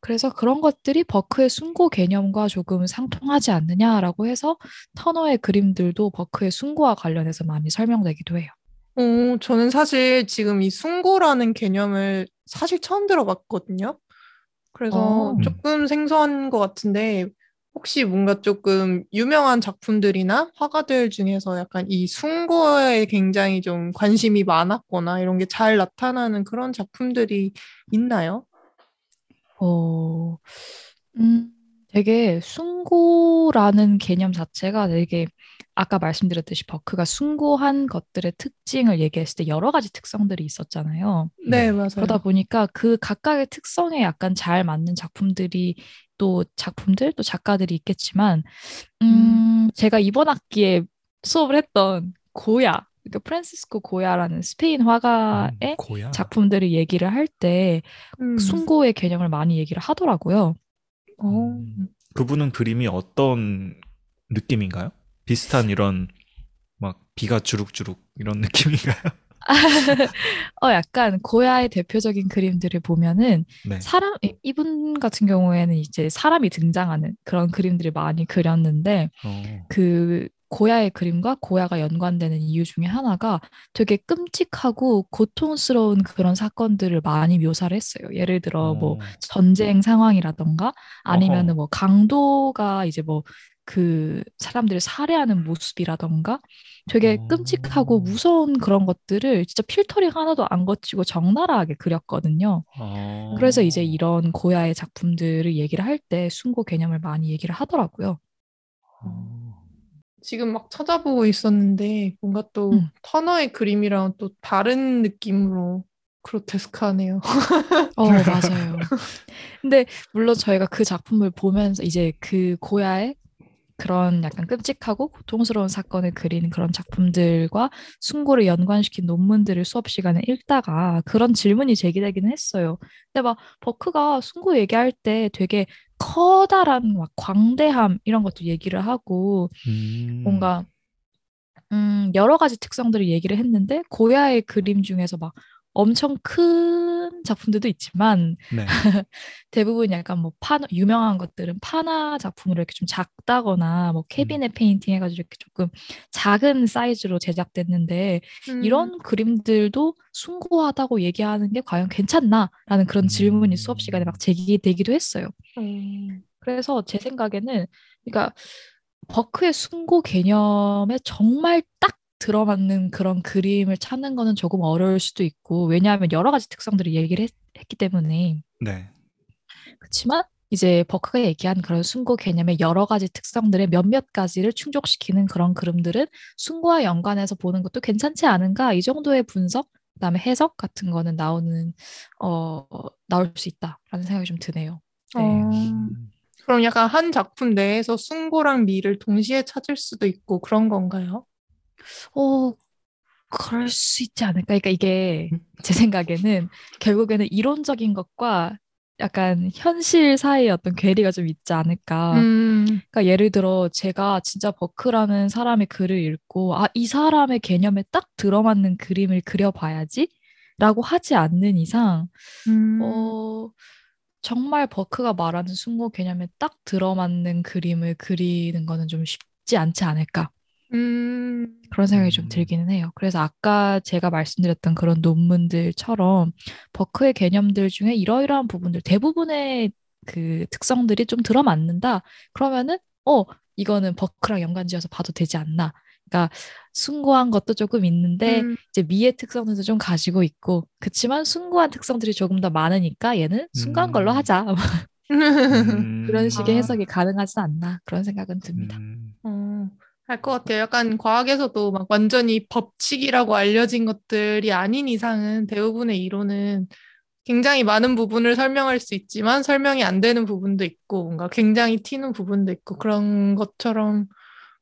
그래서 그런 것들이 버크의 숭고 개념과 조금 상통하지 않느냐라고 해서 터너의 그림들도 버크의 숭고와 관련해서 많이 설명되기도 해요. 어, 저는 사실 지금 이 숭고라는 개념을 사실 처음 들어봤거든요. 그래서 어. 조금 생소한 것 같은데 혹시 뭔가 조금 유명한 작품들이나 화가들 중에서 약간 이 숭고에 굉장히 좀 관심이 많았거나 이런 게 잘 나타나는 그런 작품들이 있나요? 어, 음, 되게 숭고라는 개념 자체가 되게 아까 말씀드렸듯이 버크가 숭고한 것들의 특징을 얘기했을 때 여러 가지 특성들이 있었잖아요. 네, 네. 맞아요. 그러다 보니까 그 각각의 특성에 약간 잘 맞는 작품들이 또 작품들 또 작가들이 있겠지만 음, 제가 이번 학기에 수업을 했던 고야 그러니까 프란시스코 고야라는 스페인 화가의 음, 고야. 작품들을 얘기를 할때 음. 숭고의 개념을 많이 얘기를 하더라고요. 어. 음. 그분은 그림이 어떤 느낌인가요? 비슷한 이런 막 비가 주룩주룩 이런 느낌인가요? 어, 약간 고야의 대표적인 그림들을 보면은 네. 사람 이- 이분 같은 경우에는 이제 사람이 등장하는 그런 그림들을 많이 그렸는데 어. 그 고야의 그림과 고야가 연관되는 이유 중에 하나가 되게 끔찍하고 고통스러운 그런 사건들을 많이 묘사를 했어요. 예를 들어 뭐 어. 전쟁 상황이라던가 아니면은. 뭐 강도가 이제 뭐 그 사람들을 살해하는 모습이라던가 되게 어. 끔찍하고 무서운 그런 것들을 진짜 필터링 하나도 안 거치고 적나라하게 그렸거든요. 어. 그래서 이제 이런 고야의 작품들을 얘기를 할때 숭고 개념을 많이 얘기를 하더라고요. 어. 지금 막 찾아보고 있었는데 뭔가 또 음. 터너의 그림이랑 또 다른 느낌으로 그로테스크하네요. 어, 맞아요. 근데 물론 저희가 그 작품을 보면서 이제 그 고야의 그런 약간 끔찍하고 고통스러운 사건을 그린 그런 작품들과 숭고를 연관시킨 논문들을 수업 시간에 읽다가 그런 질문이 제기되기는 했어요. 근데 막 버크가 숭고 얘기할 때 되게 커다란 막 광대함 이런 것도 얘기를 하고 음. 뭔가 음, 여러 가지 특성들을 얘기를 했는데 고야의 그림 중에서 막 엄청 큰 작품들도 있지만 네. 대부분 약간 뭐 판화 유명한 것들은 판화 작품으로 이렇게 좀 작다거나 뭐 cabinet painting 해가지고 이렇게 조금 작은 사이즈로 제작됐는데 음. 이런 그림들도 숭고하다고 얘기하는 게 과연 괜찮나라는 그런 질문이 수업 시간에 막 제기되기도 했어요. 음. 그래서 제 생각에는 그러니까 버크의 숭고 개념에 정말 딱 들어맞는 그런 그림을 찾는 거는 조금 어려울 수도 있고 왜냐하면 여러 가지 특성들을 얘기를 했, 기 때문에 네. 그렇지만 이제 버크가 얘기한 그런 숭고 개념의 여러 가지 특성들의 몇몇 가지를 충족시키는 그런 그림들은 숭고와 연관해서 보는 것도 괜찮지 않은가 이 정도의 분석 그다음에 해석 같은 거는 나오는 어 나올 수 있다라는 생각이 좀 드네요. 네. 어. 음. 그럼 약간 한 작품 내에서 숭고랑 미를 동시에 찾을 수도 있고 그런 건가요? 어, 그럴 수 있지 않을까? 그러니까 이게 제 생각에는 결국에는 이론적인 것과 약간 현실 사이의 어떤 괴리가 좀 있지 않을까. 음. 그러니까 예를 들어 제가 진짜 버크라는 사람의 글을 읽고 아, 이 사람의 개념에 딱 들어맞는 그림을 그려봐야지 라고 하지 않는 이상 음. 어, 정말 버크가 말하는 숭고 개념에 딱 들어맞는 그림을 그리는 거는 좀 쉽지 않지 않을까. 음. 그런 생각이 좀 음. 들기는 해요. 그래서 아까 제가 말씀드렸던 그런 논문들처럼 버크의 개념들 중에 이러이러한 부분들 대부분의 그 특성들이 좀 들어맞는다. 그러면은 어 이거는 버크랑 연관지어서 봐도 되지 않나. 그러니까 숭고한 것도 조금 있는데 음. 이제 미의 특성들도 좀 가지고 있고 그치만 숭고한 특성들이 조금 더 많으니까 얘는 숭고한 걸로 음. 하자. 음. 그런 식의 아. 해석이 가능하지 않나 그런 생각은 듭니다. 음. 어, 알것 같아요. 약간 과학에서도 막 완전히 법칙이라고 알려진 것들이 아닌 이상은 대부분의 이론은 굉장히 많은 부분을 설명할 수 있지만 설명이 안 되는 부분도 있고 뭔가 굉장히 튀는 부분도 있고 그런 것처럼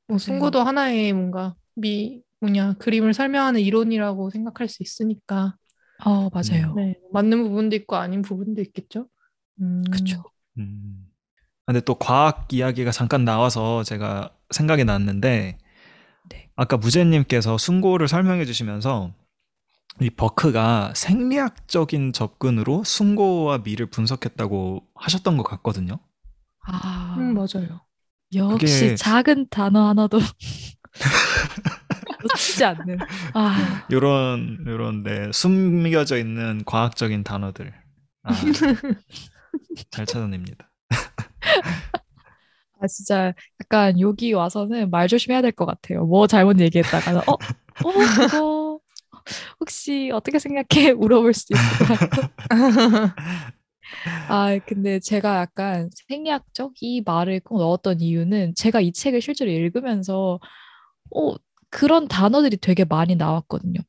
뭐 맞아요. 숭고도 하나의 뭔가 미 뭐냐 그림을 설명하는 이론이라고 생각할 수 있으니까 어 맞아요. 네, 맞는 부분도 있고 아닌 부분도 있겠죠. 음. 그쵸. 음. 근데 또 과학 이야기가 잠깐 나와서 제가 생각이 났는데 네. 아까 무제님께서 숭고를 설명해 주시면서 이 버크가 생리학적인 접근으로 숭고와 미를 분석했다고 하셨던 것 같거든요. 아 음, 맞아요. 역시 그게- 작은 단어 하나도 놓치지 않는. 아, 요런 요런 네, 숨겨져 있는 과학적인 단어들. 아, 잘 찾아냅니다. 아 진짜 약간 여기 와서는 말 조심해야 될 것 같아요. 뭐 잘못 얘기했다가 어, 어 그거 혹시 어떻게 생각해? 물어볼 수도 있을 것 같고. 아 근데 제가 약간 생리학적 이 말을 꼭 넣었던 이유는 제가 이 책을 실제로 읽으면서 어 그런 단어들이 되게 많이 나왔거든요.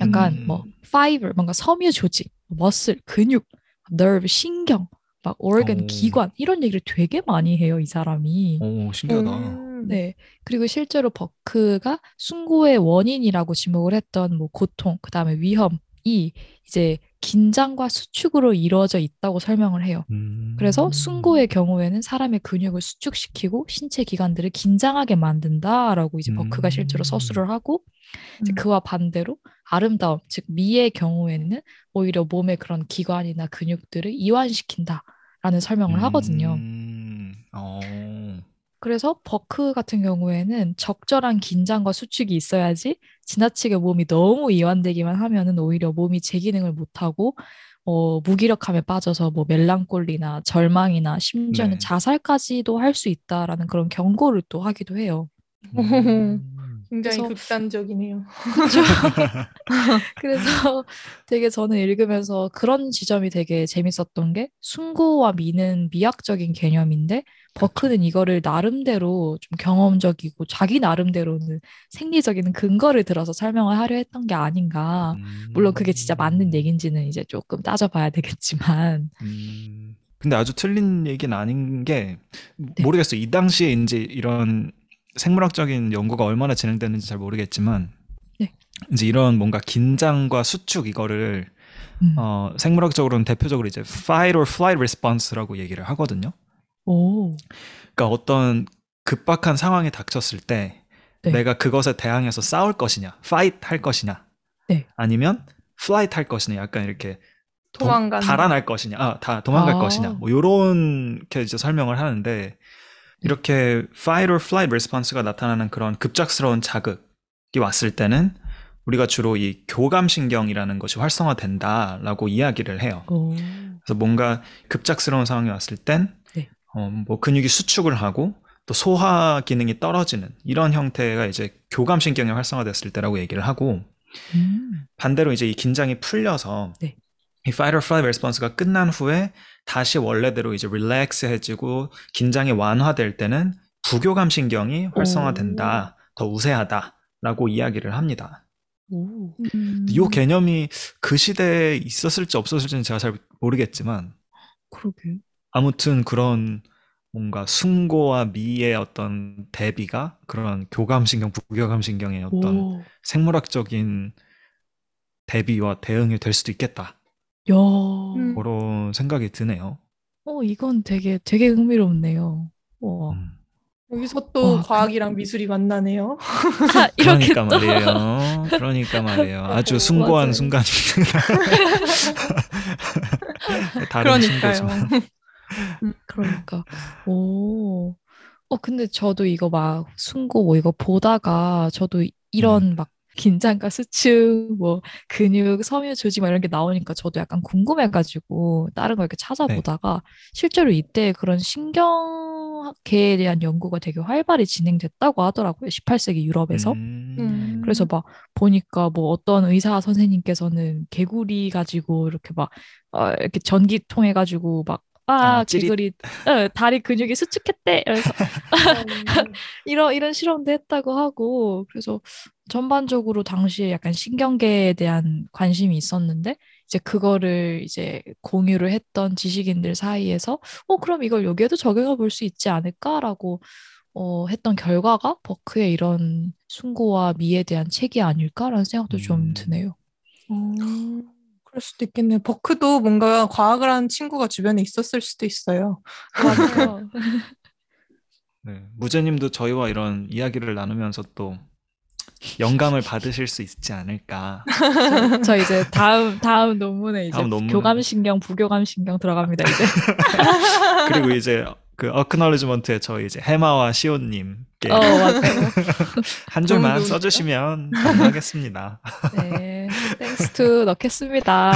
약간 음. 뭐 fiber 뭔가 섬유 조직, 머슬, 근육, nerve 신경, 막 organ 오. 기관 이런 얘기를 되게 많이 해요 이 사람이. 오 신기하다. 음. 네. 그리고 실제로 버크가 숭고의 원인이라고 지목을 했던 뭐 고통, 그 다음에 위험이 이제 긴장과 수축으로 이루어져 있다고 설명을 해요. 음. 그래서 숭고의 경우에는 사람의 근육을 수축시키고 신체 기관들을 긴장하게 만든다라고 이제 버크가 실제로 음. 서술을 하고 이제 음. 그와 반대로 아름다움, 즉 미의 경우에는 오히려 몸의 그런 기관이나 근육들을 이완시킨다 라는 설명을 하거든요. 음. 어. 그래서 버크 같은 경우에는 적절한 긴장과 수축이 있어야지 지나치게 몸이 너무 이완되기만 하면은 오히려 몸이 제 기능을 못하고 어, 무기력함에 빠져서 뭐 멜랑꼴리나 절망이나 심지어는 네. 자살까지도 할 수 있다라는 그런 경고를 또 하기도 해요. 음. 굉장히 그래서- 극단적이네요. 그렇죠. 그래서 되게 저는 읽으면서 그런 지점이 되게 재밌었던 게 숭고와 미는 미학적인 개념인데 버크는 이거를 나름대로 좀 경험적이고 자기 나름대로는 생리적인 근거를 들어서 설명을 하려 했던 게 아닌가. 물론 그게 진짜 맞는 얘기인지는 이제 조금 따져봐야 되겠지만 음. 근데 아주 틀린 얘기는 아닌 게 네. 모르겠어요. 이 당시에 이제 이런 생물학적인 연구가 얼마나 진행됐는지 잘 모르겠지만 네. 이제 이런 뭔가 긴장과 수축 이거를 음. 어, 생물학적으로는 대표적으로 이제 fight or flight response라고 얘기를 하거든요. 오. 그러니까 어떤 급박한 상황이 닥쳤을 때 네. 내가 그것에 대항해서 싸울 것이냐, fight 할 것이냐, 네. 아니면 flight 할 것이냐, 약간 이렇게 도- 도망가는 달아날 것이냐, 아, 다 도망갈 아. 것이냐, 뭐 요렇게 이제 설명을 하는데 이렇게 fight or flight response가 나타나는 그런 급작스러운 자극이 왔을 때는 우리가 주로 이 교감신경이라는 것이 활성화된다라고 이야기를 해요. 오. 그래서 뭔가 급작스러운 상황이 왔을 땐, 네. 어, 뭐 근육이 수축을 하고 또 소화 기능이 떨어지는 이런 형태가 이제 교감신경이 활성화됐을 때라고 얘기를 하고 음. 반대로 이제 이 긴장이 풀려서 네. 이 fight or flight response가 끝난 후에 다시 원래대로 이제 릴렉스해지고 긴장이 완화될 때는 부교감 신경이 활성화된다, 더 우세하다라고 이야기를 합니다. 오. 이 개념이 그 시대에 있었을지 없었을지는 제가 잘 모르겠지만 그러게. 아무튼 그런 뭔가 숭고와 미의 어떤 대비가 그런 교감신경, 부교감신경의 어떤 오. 생물학적인 대비와 대응이 될 수도 있겠다. 야. 음. 그런 생각이 드네요. 어, 이건 되게 되게 흥미롭네요. 와. 음. 여기서 또 와, 과학이랑 미술이 만나네요. 아, 이렇게 그러니까 또 말이에요. 그러니까 말이에요. 아주 숭고한. 순간입니다. 다른 그러니까요. 숭고지만. 그러니까. 오. 어, 근데 저도 이거 막 순고 뭐 이거 보다가 저도 이런 막 긴장과 수축, 뭐 근육, 섬유 조직 막 이런 게 나오니까 저도 약간 궁금해가지고 다른 거 이렇게 찾아보다가 실제로 이때 그런 신경계에 대한 연구가 되게 활발히 진행됐다고 하더라고요. 18세기 유럽에서. 음. 음. 그래서 막 보니까 뭐 어떤 의사 선생님께서는 개구리 가지고 이렇게 막 어, 이렇게 전기 통 해 가지고 막 아, 아. 개구리 어, 다리 근육이 수축했대. 그래서 이런 이런 실험도 했다고 하고 그래서 전반적으로 당시에 약간 신경계에 대한 관심이 있었는데 이제 그거를 이제 공유를 했던 지식인들 사이에서 어 그럼 이걸 여기에도 적용해 볼 수 있지 않을까라고 어, 했던 결과가 버크의 이런 숭고와 미에 대한 책이 아닐까라는 생각도 좀 음. 드네요. 음, 그럴 수도 있겠네요. 버크도 뭔가 과학을 하는 친구가 주변에 있었을 수도 있어요. 맞아요. 네. 무제님도 저희와 이런 이야기를 나누면서 또 영감을 받으실 수 있지 않을까. 저 이제 다음 다음 논문에 이제 다음 논문은- 교감 신경, 부교감 신경 들어갑니다 이제. 그리고 이제 그 acknowledgement에 저희 이제 해마와 시온님께 어. 한 줄만? 써주시면 감사하겠습니다. 네, thanks to 넣겠습니다.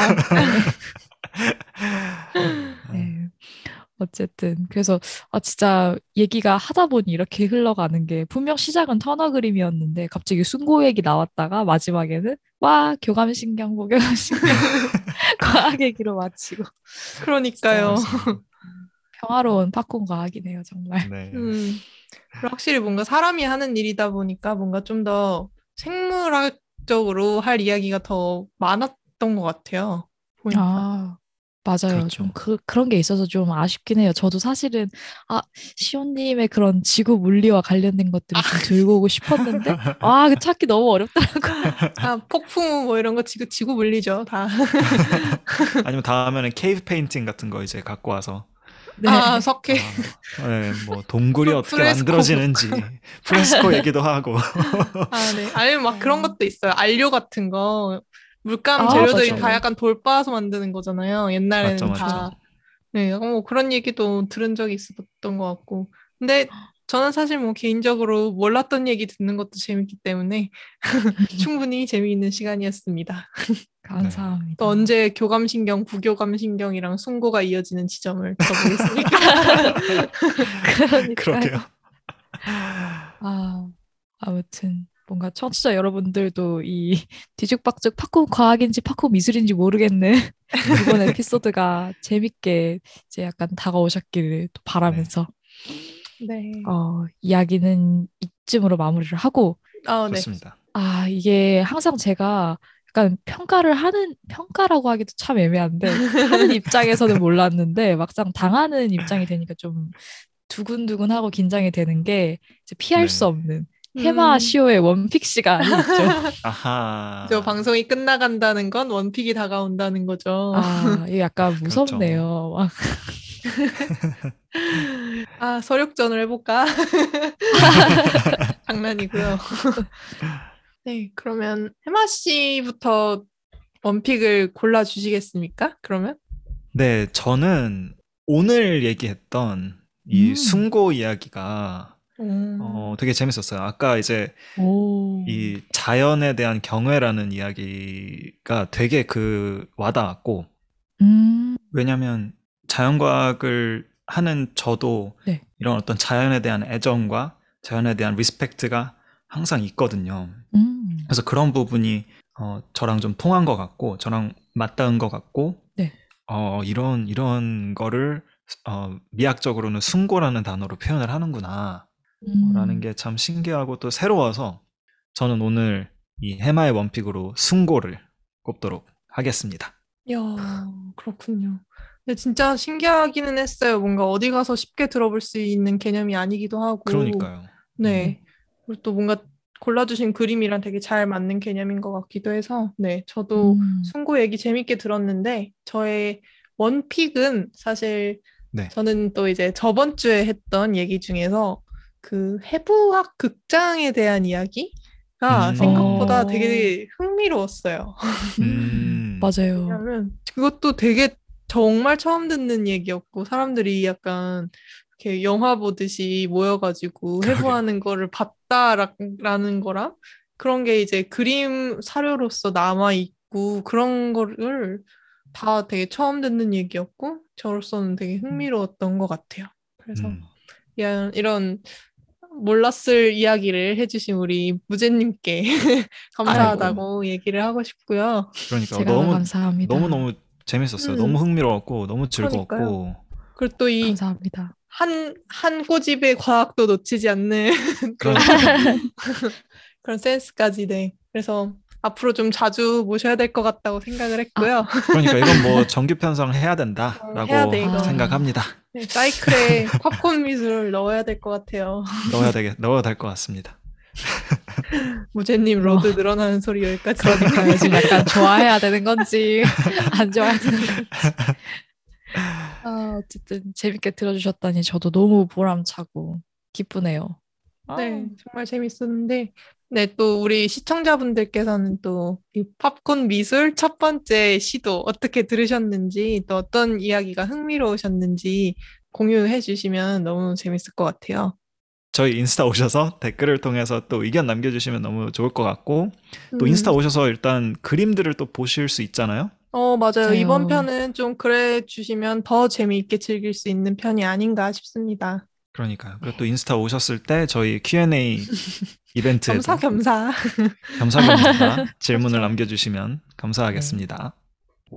네. 어쨌든 그래서 아 진짜 얘기가 하다 보니 이렇게 흘러가는 게 분명 시작은 터너 그림이었는데 갑자기 숭고 얘기 나왔다가 마지막에는 와 교감신경, 부교감신경 과학 얘기로 마치고 그러니까요. 평화로운 팝콘 과학이네요 정말. 네. 음, 확실히 뭔가 사람이 하는 일이다 보니까 뭔가 좀 더 생물학적으로 할 이야기가 더 많았던 것 같아요. 보니까. 아, 맞아요. 그렇죠. 좀 그, 그런 게 있어서 좀 아쉽긴 해요. 저도 사실은, 아, 시온님의 그런 지구 물리와 관련된 것들을 좀 들고 오고 싶었는데, 아, 그 찾기 너무 어렵더라고요. 아, 폭풍 뭐 이런 거 지구, 지구 물리죠, 다. 아니면 다음에는 cave painting 같은 거 이제 갖고 와서 네. 아, 석회. 아, 네, 뭐 동굴이 어떻게 프레스코. 만들어지는지 프레스코 얘기도 하고 아, 네. 아니면 막 그런 것도 있어요. 안료 같은 거. 물감 아, 재료들이 맞아요. 다 약간 돌 빻아서 만드는 거잖아요. 옛날에는 맞죠, 다. 맞죠. 네, 뭐 그런 얘기도 들은 적이 있었던 것 같고. 근데 저는 사실 뭐 개인적으로 몰랐던 얘기 듣는 것도 재밌기 때문에 충분히 재미있는 시간이었습니다. 감사합니다. 또 언제 교감신경, 부교감신경이랑 숭고가 이어지는 지점을. 그러니까요. 그러게요. 아, 아무튼 뭔가 청취자 여러분들도 이 뒤죽박죽 팝콘 과학인지 팝콘 미술인지 모르겠는 이번 에피소드가 재밌게 이제 약간 다가오셨기를 또 바라면서 네. 어, 이야기는 이쯤으로 마무리를 하고 아, 네. 좋습니다. 아, 이게 항상 제가 약간 평가를 하는 평가라고 하기도 참 애매한데 하는 입장에서는 몰랐는데 막상 당하는 입장이 되니까 좀 두근두근하고 긴장이 되는 게 이제 피할 네. 수 없는 해마 음. 시오의 원픽 시간이 있죠. 아하. 저 방송이 끝나간다는 건 원픽이 다가온다는 거죠. 아, 이게 약간 그렇죠. 무섭네요. 막 아, 서력전을 해볼까? 장난이고요. 네, 그러면 해마 씨부터 원픽을 골라주시겠습니까? 그러면? 네, 저는 오늘 얘기했던 이 음. 숭고 이야기가 음. 어, 되게 재밌었어요. 아까 이제 오. 이 자연에 대한 경외라는 이야기가 되게 그 와닿았고 음. 왜냐하면 자연과학을 하는 저도 네. 이런 어떤 자연에 대한 애정과 자연에 대한 respect가 항상 있거든요. 음. 그래서 그런 부분이 어, 저랑 좀 통한 것 같고 저랑 맞닿은 것 같고 네. 어, 이런 이런 거를 어, 미학적으로는 숭고라는 단어로 표현을 하는구나 음. 라는 게 참 신기하고 또 새로워서 저는 오늘 이 해마의 원픽으로 숭고를 꼽도록 하겠습니다. 이야, 그렇군요. 근데 진짜 신기하기는 했어요. 뭔가 어디 가서 쉽게 들어볼 수 있는 개념이 아니기도 하고. 그러니까요. 네. 그리고 또 뭔가 골라주신 그림이랑 되게 잘 맞는 개념인 것 같기도 해서, 네, 저도 음. 승고 얘기 재밌게 들었는데, 저의 원픽은 사실 네. 저는 또 이제 저번 주에 했던 얘기 중에서 그 해부학 극장에 대한 이야기가 음. 생각보다 어. 되게 흥미로웠어요. 음, 맞아요. 왜냐면 그것도 되게 정말 처음 듣는 얘기였고 사람들이 약간 이렇게 영화 보듯이 모여가지고. 해부하는 거를 봤다라는 거랑 그런 게 이제 그림 사료로서 남아 있고 그런 거를 다 되게 처음 듣는 얘기였고 저로서는 되게 흥미로웠던 것 같아요. 그래서 음. 이런, 이런 몰랐을 이야기를 해주신 우리 무제님께 감사하다고 얘기를 하고 싶고요. 그러니까 제가 너무 감사합니다. 너무 너무 재밌었어요. 음. 너무 흥미로웠고 너무 즐거웠고 그러니까요. 그리고 또 이 감사합니다. 한, 한 꼬집의 과학도 놓치지 않는 그런 그런 센스까지, 네. 그래서 앞으로 좀 자주 모셔야 될 것 같다고 생각을 했고요. 그러니까 이건 뭐 정규 편성 해야 된다라고 해야 돼, 이거. 생각합니다. 네, 사이클에 팝콘 미술을 넣어야 될 것 같아요. 넣어야 되게 넣어야 될 것 같습니다. 무제님 load 늘어나는 소리 여기까지. 그러니까요. 지금 약간 좋아해야 되는 건지 안 좋아해야 되는 건지. 아, 어쨌든 재밌게 들어주셨다니 저도 너무 보람차고 기쁘네요. 네, 정말 재밌었는데, 네, 또 우리 시청자분들께서는 또 이 팝콘 미술 첫 번째 시도 어떻게 들으셨는지, 또 어떤 이야기가 흥미로우셨는지 공유해 주시면 너무 재밌을 것 같아요. 저희 인스타 오셔서 댓글을 통해서 또 의견 남겨주시면 너무 좋을 것 같고 또 음, 인스타 오셔서 일단 그림들을 또 보실 수 있잖아요. 어, 맞아요. 맞아요. 이번 편은 좀 그래 주시면 더 재미있게 즐길 수 있는 편이 아닌가 싶습니다. 그러니까요. 그리고 또 인스타 오셨을 때 저희 Q&A 이벤트에 겸사 겸사. 겸사 겸사 질문을 남겨주시면 감사하겠습니다.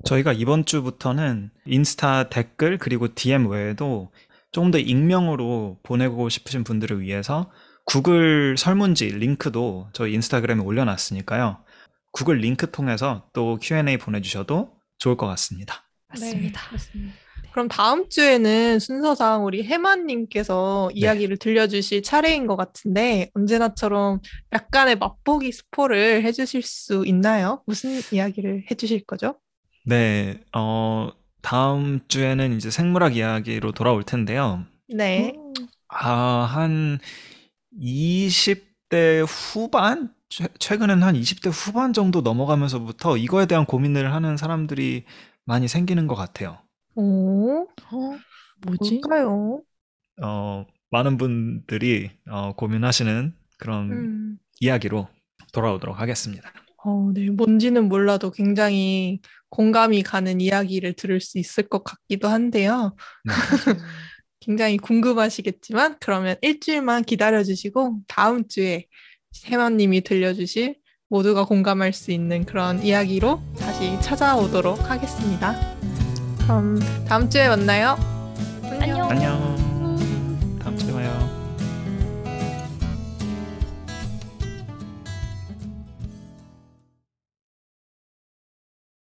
저희가 이번 주부터는 인스타 댓글 그리고 DM 외에도 조금 더 익명으로 보내고 싶으신 분들을 위해서 구글 설문지 링크도 저희 인스타그램에 올려놨으니까요. 구글 링크 통해서 또 Q&A 보내주셔도 좋을 것 같습니다. 맞습니다. 네, 그렇습니다. 그럼 다음 주에는 순서상 우리 해마님께서 네. 이야기를 들려주실 차례인 것 같은데 언제나처럼 약간의 맛보기 스포를 해주실 수 있나요? 무슨 이야기를 해주실 거죠? 네, 어, 다음 주에는 이제 생물학 이야기로 돌아올 텐데요. 네. 아, 한 20대 후반? 최, 최근엔 한 20대 후반 정도 넘어가면서부터 이거에 대한 고민을 하는 사람들이 많이 생기는 것 같아요. 오, 어, 뭐지? 뭘까요? 어, 많은 분들이 어, 고민하시는 그런 음. 이야기로 돌아오도록 하겠습니다. 어, 네. 뭔지는 몰라도 굉장히 공감이 가는 이야기를 들을 수 있을 것 같기도 한데요. 네. 굉장히 궁금하시겠지만 그러면 일주일만 기다려주시고 다음 주에 해마님이 들려주실 모두가 공감할 수 있는 그런 이야기로 다시 찾아오도록 하겠습니다. 그럼 다음 주에 만나요. 안녕. 안녕.